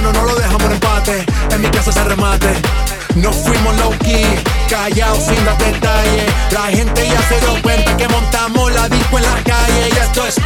no lo dejamos en empate. En mi casa se remate. No fuimos low key, callados sin dar detalles. La gente ya se dio cuenta que montamos la disco en la calle y esto es.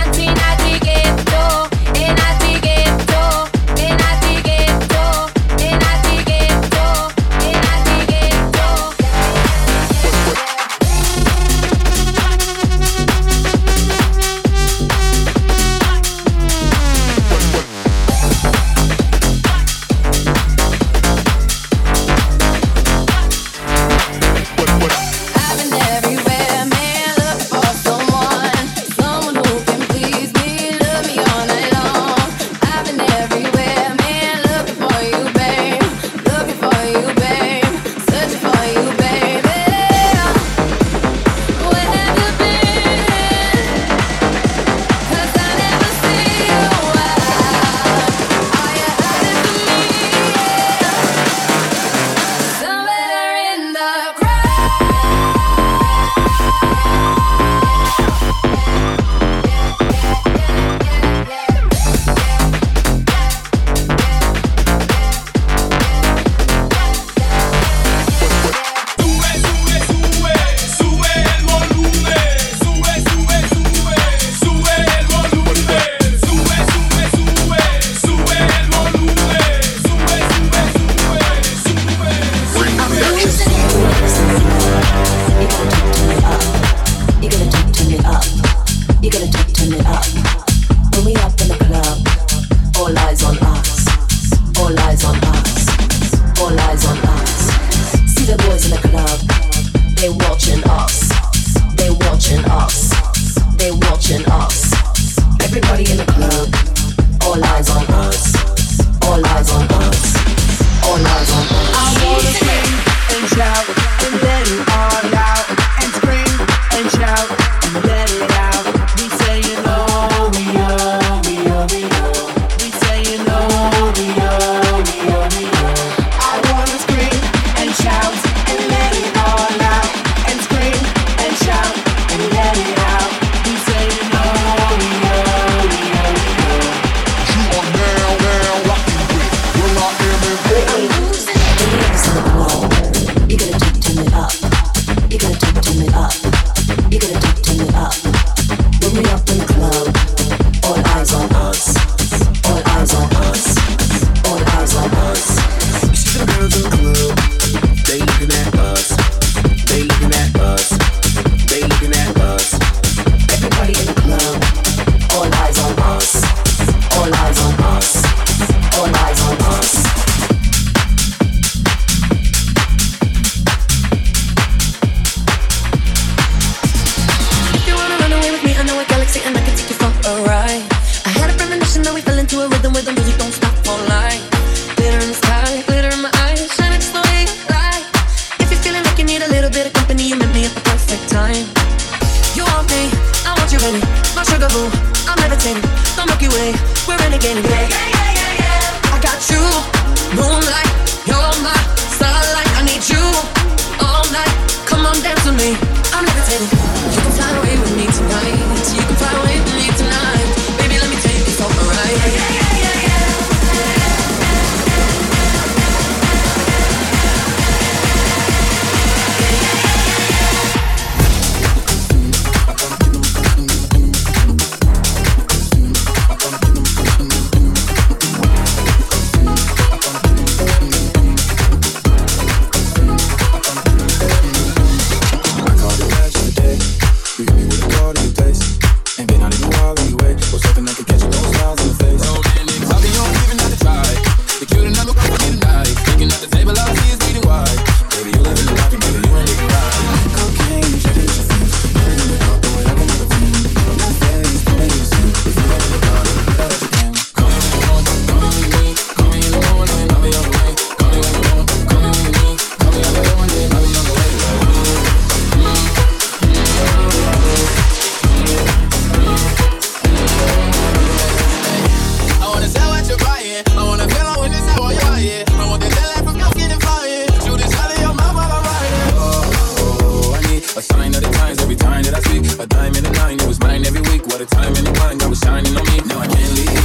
true moonlight. A dime and a nine, it was mine every week. What a time and a wine, that was shining on me. Now I can't leave.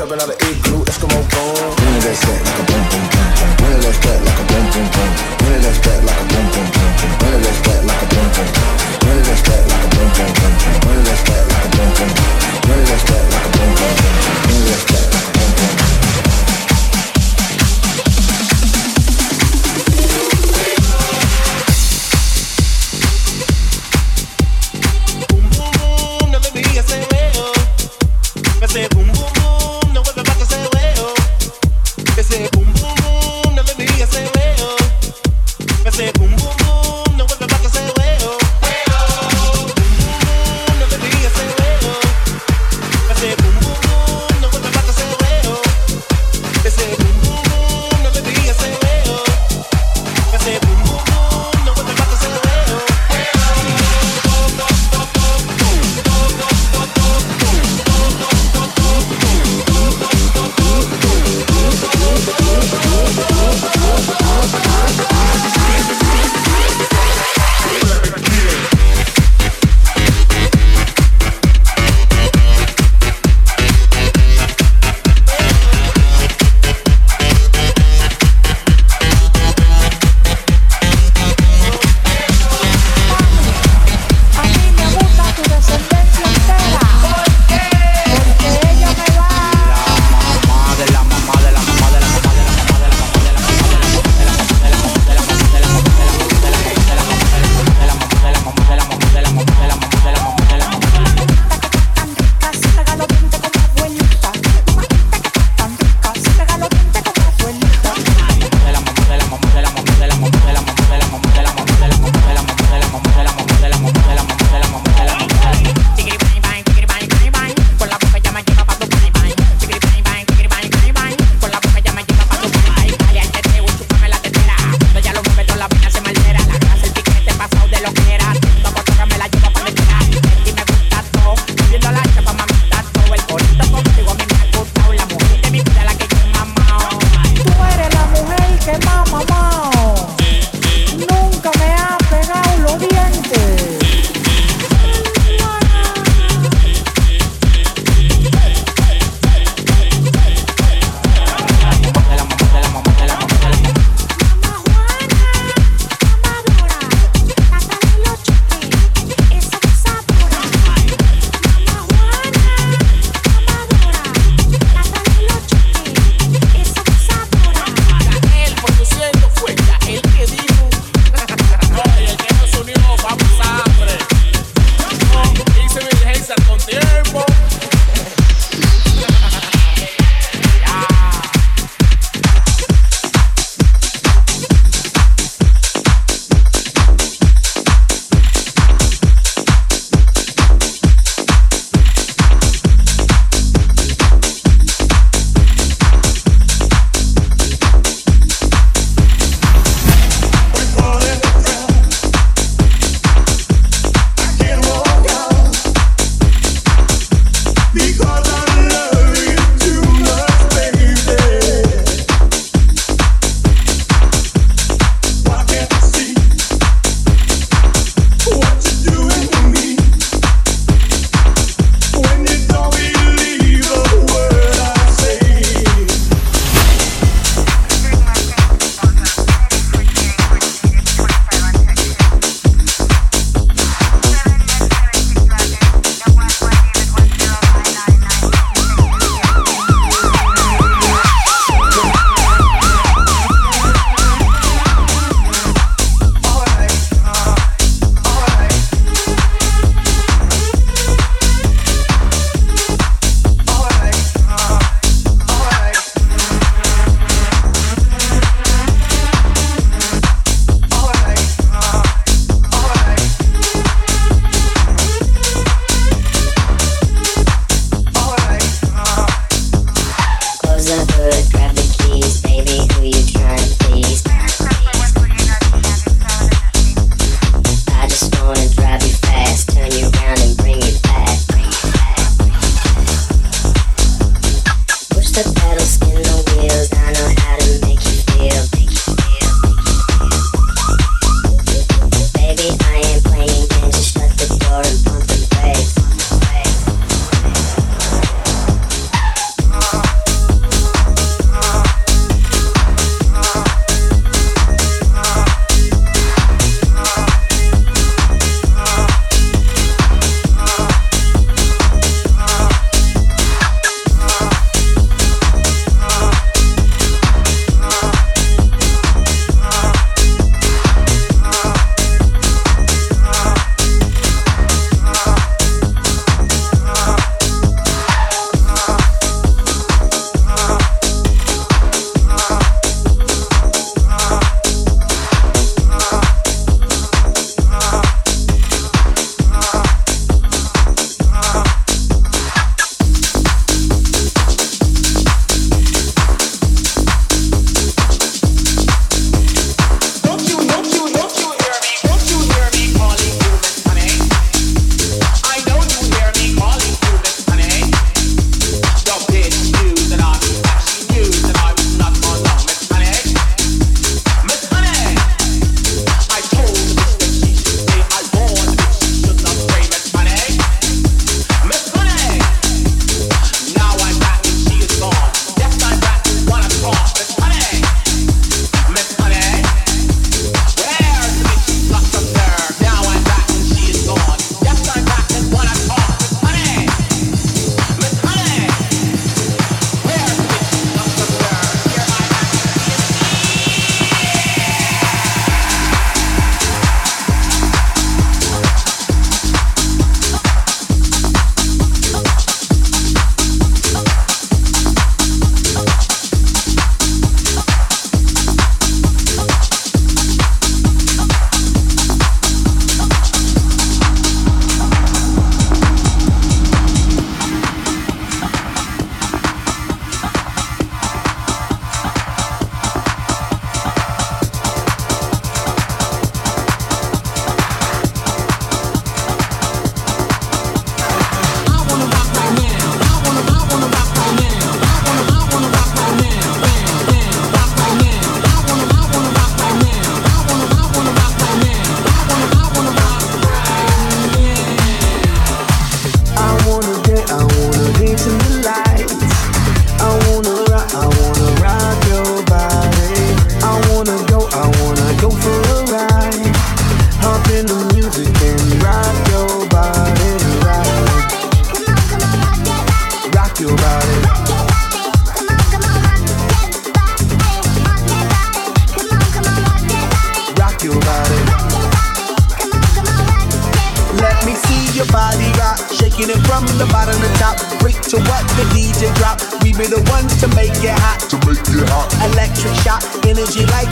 Room. Trapping out of igloo,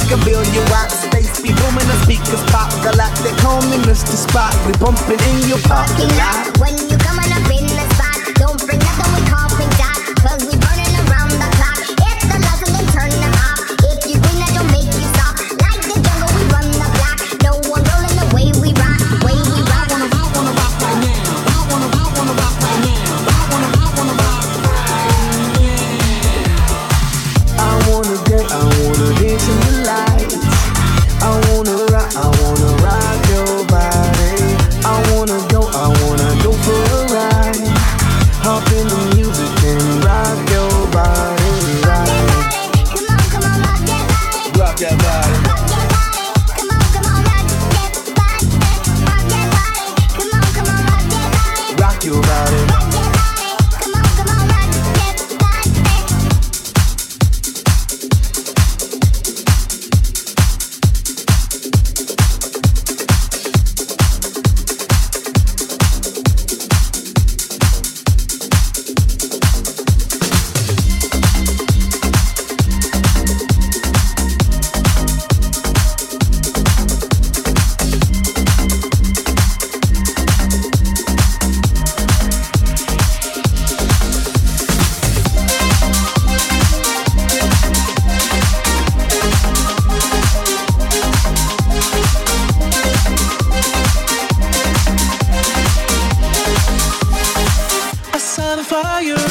can feel you out space. Be booming the speakers pop. Galactic homie, Mr. Spot. We bumping in your parking lot. fire.